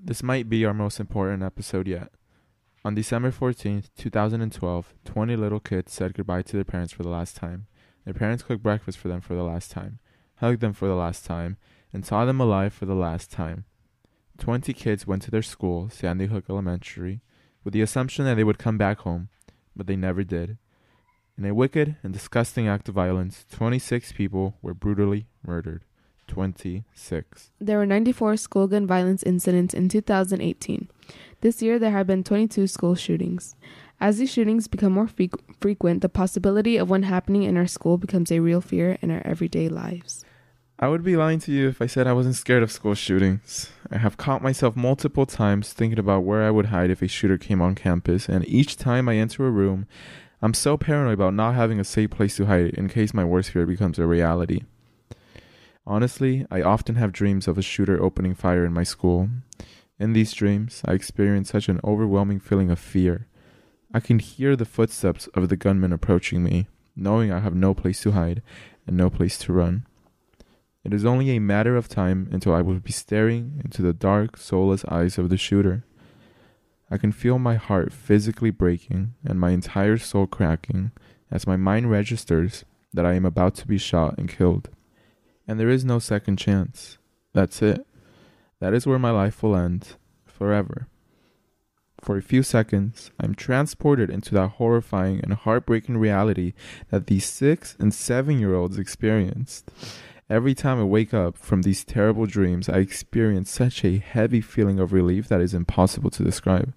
This might be our most important episode yet. On December 14th, 2012, 20 little kids said goodbye to their parents for the last time. Their parents cooked breakfast for them for the last time, hugged them for the last time, and saw them alive for the last time. 20 kids went to their school, Sandy Hook Elementary, with the assumption that they would come back home, but they never did. In a wicked and disgusting act of violence, 26 people were brutally murdered. 26. There were 94 school gun violence incidents in 2018. This year, there have been 22 school shootings. As these shootings become more fre- frequent, the possibility of one happening in our school becomes a real fear in our everyday lives. I would be lying to you if I said I wasn't scared of school shootings. I have caught myself multiple times thinking about where I would hide if a shooter came on campus, and each time I enter a room, I'm so paranoid about not having a safe place to hide in case my worst fear becomes a reality. Honestly, I often have dreams of a shooter opening fire in my school. In these dreams, I experience such an overwhelming feeling of fear. I can hear the footsteps of the gunman approaching me, knowing I have no place to hide and no place to run. It is only a matter of time until I will be staring into the dark, soulless eyes of the shooter. I can feel my heart physically breaking and my entire soul cracking as my mind registers that I am about to be shot and killed and there is no second chance. That's it. That is where my life will end forever. For a few seconds, I'm transported into that horrifying and heartbreaking reality that these six and seven year olds experienced. Every time I wake up from these terrible dreams, I experience such a heavy feeling of relief that is impossible to describe.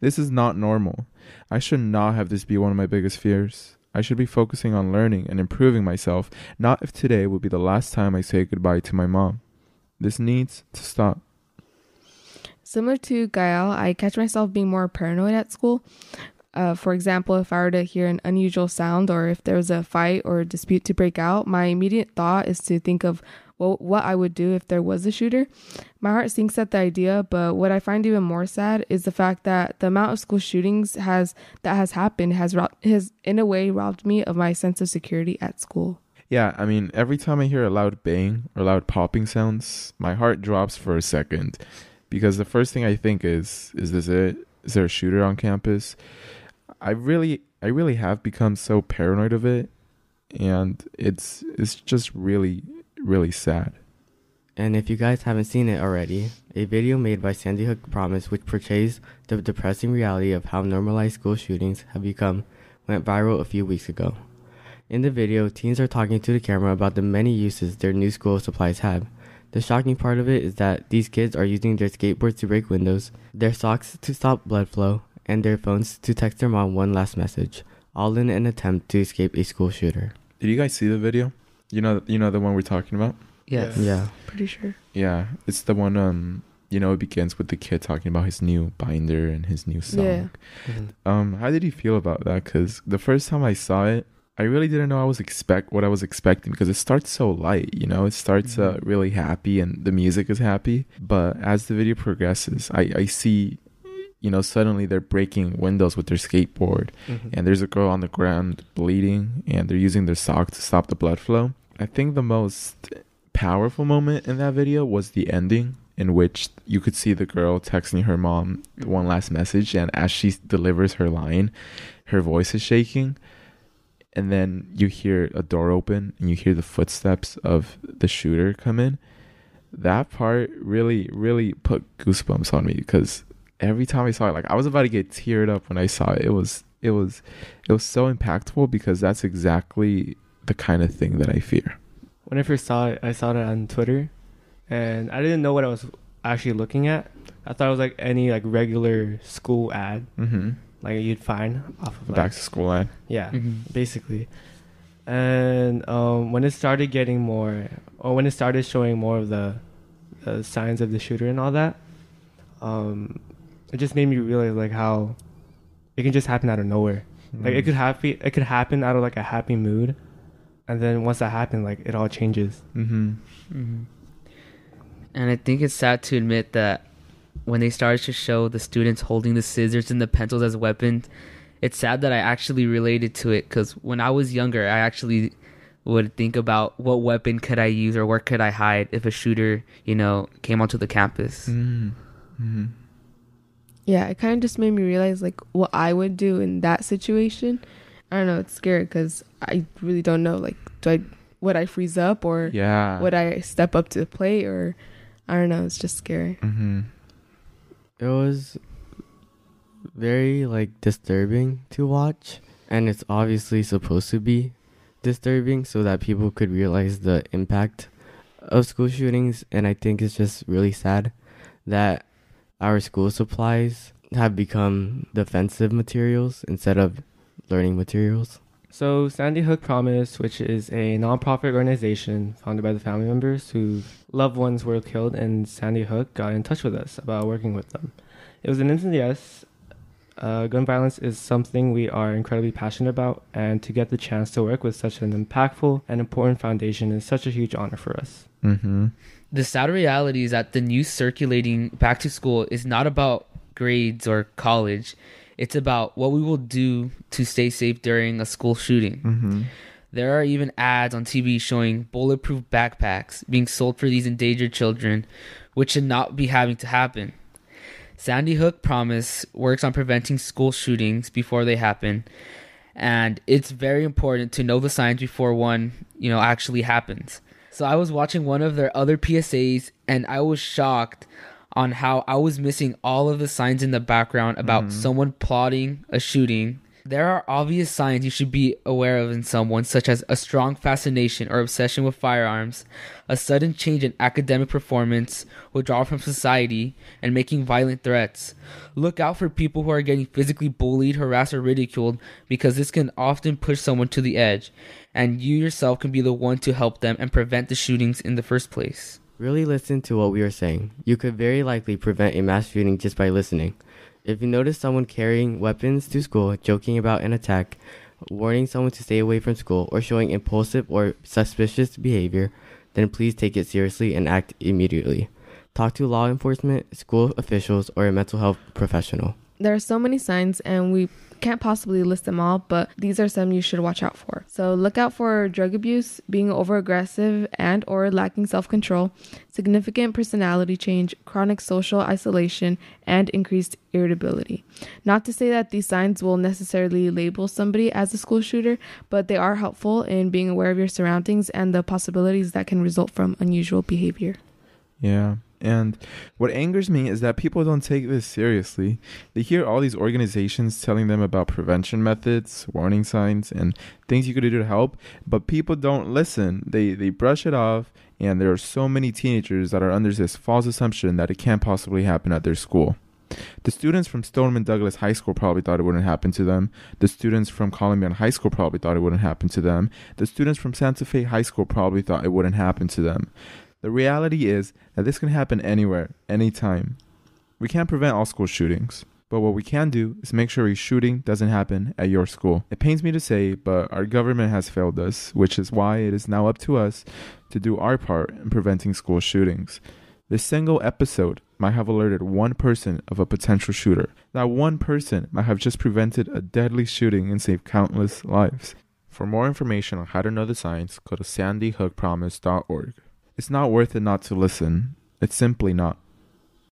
This is not normal. I should not have this be one of my biggest fears. I should be focusing on learning and improving myself, not if today will be the last time I say goodbye to my mom. This needs to stop. Similar to Gael, I catch myself being more paranoid at school. Uh, for example, if I were to hear an unusual sound or if there was a fight or a dispute to break out, my immediate thought is to think of well, what I would do if there was a shooter. My heart sinks at the idea, but what I find even more sad is the fact that the amount of school shootings has that has happened has has in a way robbed me of my sense of security at school. Yeah, I mean, every time I hear a loud bang or loud popping sounds, my heart drops for a second because the first thing I think is is this it? Is there a shooter on campus? I really I really have become so paranoid of it and it's it's just really really sad. And if you guys haven't seen it already, a video made by Sandy Hook Promise, which portrays the depressing reality of how normalized school shootings have become, went viral a few weeks ago. In the video, teens are talking to the camera about the many uses their new school supplies have. The shocking part of it is that these kids are using their skateboards to break windows, their socks to stop blood flow, and their phones to text their mom one last message, all in an attempt to escape a school shooter. Did you guys see the video? You know, you know the one we're talking about. Yes. Yeah. Pretty sure. Yeah, it's the one. Um, you know, it begins with the kid talking about his new binder and his new song. Yeah. Mm-hmm. Um, how did you feel about that? Because the first time I saw it, I really didn't know I was expect what I was expecting because it starts so light, you know. It starts uh, mm-hmm. really happy and the music is happy, but as the video progresses, I I see, you know, suddenly they're breaking windows with their skateboard, mm-hmm. and there's a girl on the ground bleeding, and they're using their sock to stop the blood flow. I think the most powerful moment in that video was the ending in which you could see the girl texting her mom one last message and as she delivers her line her voice is shaking. And then you hear a door open and you hear the footsteps of the shooter come in. That part really really put goosebumps on me because every time i saw it like i was about to get teared up when i saw it. It was it was it was so impactful because that's exactly the kind of thing that i fear when I first saw it, I saw it on Twitter, and I didn't know what I was actually looking at. I thought it was like any like regular school ad, mm-hmm. like you'd find off of like, back to school ad. Yeah, mm-hmm. basically. And um, when it started getting more, or when it started showing more of the, the signs of the shooter and all that, um, it just made me realize like how it can just happen out of nowhere. Mm. Like it mm. could happen, it could happen out of like a happy mood, and then once that happened, like it all changes. Mm-hmm. Mm-hmm. And I think it's sad to admit that when they started to show the students holding the scissors and the pencils as weapons, it's sad that I actually related to it because when I was younger, I actually would think about what weapon could I use or where could I hide if a shooter, you know, came onto the campus. Mm. Mm-hmm. Yeah, it kind of just made me realize like what I would do in that situation. I don't know. It's scary because I really don't know. Like, do I would I freeze up or Yeah. would I step up to the plate or I don't know. It's just scary. Mm-hmm. It was very like disturbing to watch, and it's obviously supposed to be disturbing so that people could realize the impact of school shootings. And I think it's just really sad that our school supplies have become defensive materials instead of learning materials. So, Sandy Hook Promise, which is a nonprofit organization founded by the family members whose loved ones were killed in Sandy Hook, got in touch with us about working with them. It was an instant yes. Uh, gun violence is something we are incredibly passionate about, and to get the chance to work with such an impactful and important foundation is such a huge honor for us. Mm-hmm. The sad reality is that the news circulating back to school is not about grades or college. It's about what we will do to stay safe during a school shooting. Mm-hmm. There are even ads on TV showing bulletproof backpacks being sold for these endangered children, which should not be having to happen. Sandy Hook Promise works on preventing school shootings before they happen, and it's very important to know the signs before one, you know, actually happens. So I was watching one of their other PSAs and I was shocked on how I was missing all of the signs in the background about mm-hmm. someone plotting a shooting. There are obvious signs you should be aware of in someone, such as a strong fascination or obsession with firearms, a sudden change in academic performance, withdrawal from society, and making violent threats. Look out for people who are getting physically bullied, harassed, or ridiculed because this can often push someone to the edge, and you yourself can be the one to help them and prevent the shootings in the first place. Really listen to what we are saying. You could very likely prevent a mass shooting just by listening. If you notice someone carrying weapons to school, joking about an attack, warning someone to stay away from school, or showing impulsive or suspicious behavior, then please take it seriously and act immediately. Talk to law enforcement, school officials, or a mental health professional. There are so many signs, and we can't possibly list them all, but these are some you should watch out for. So look out for drug abuse, being over aggressive and or lacking self-control, significant personality change, chronic social isolation, and increased irritability. Not to say that these signs will necessarily label somebody as a school shooter, but they are helpful in being aware of your surroundings and the possibilities that can result from unusual behavior. Yeah. And what angers me is that people don't take this seriously. They hear all these organizations telling them about prevention methods, warning signs, and things you could do to help, but people don't listen. They they brush it off, and there are so many teenagers that are under this false assumption that it can't possibly happen at their school. The students from Stoneman Douglas High School probably thought it wouldn't happen to them. The students from Columbine High School probably thought it wouldn't happen to them. The students from Santa Fe High School probably thought it wouldn't happen to them. The reality is that this can happen anywhere, anytime. We can't prevent all school shootings, but what we can do is make sure a shooting doesn't happen at your school. It pains me to say, but our government has failed us, which is why it is now up to us to do our part in preventing school shootings. This single episode might have alerted one person of a potential shooter. That one person might have just prevented a deadly shooting and saved countless lives. For more information on how to know the signs, go to sandyhookpromise.org. It's not worth it not to listen. It's simply not.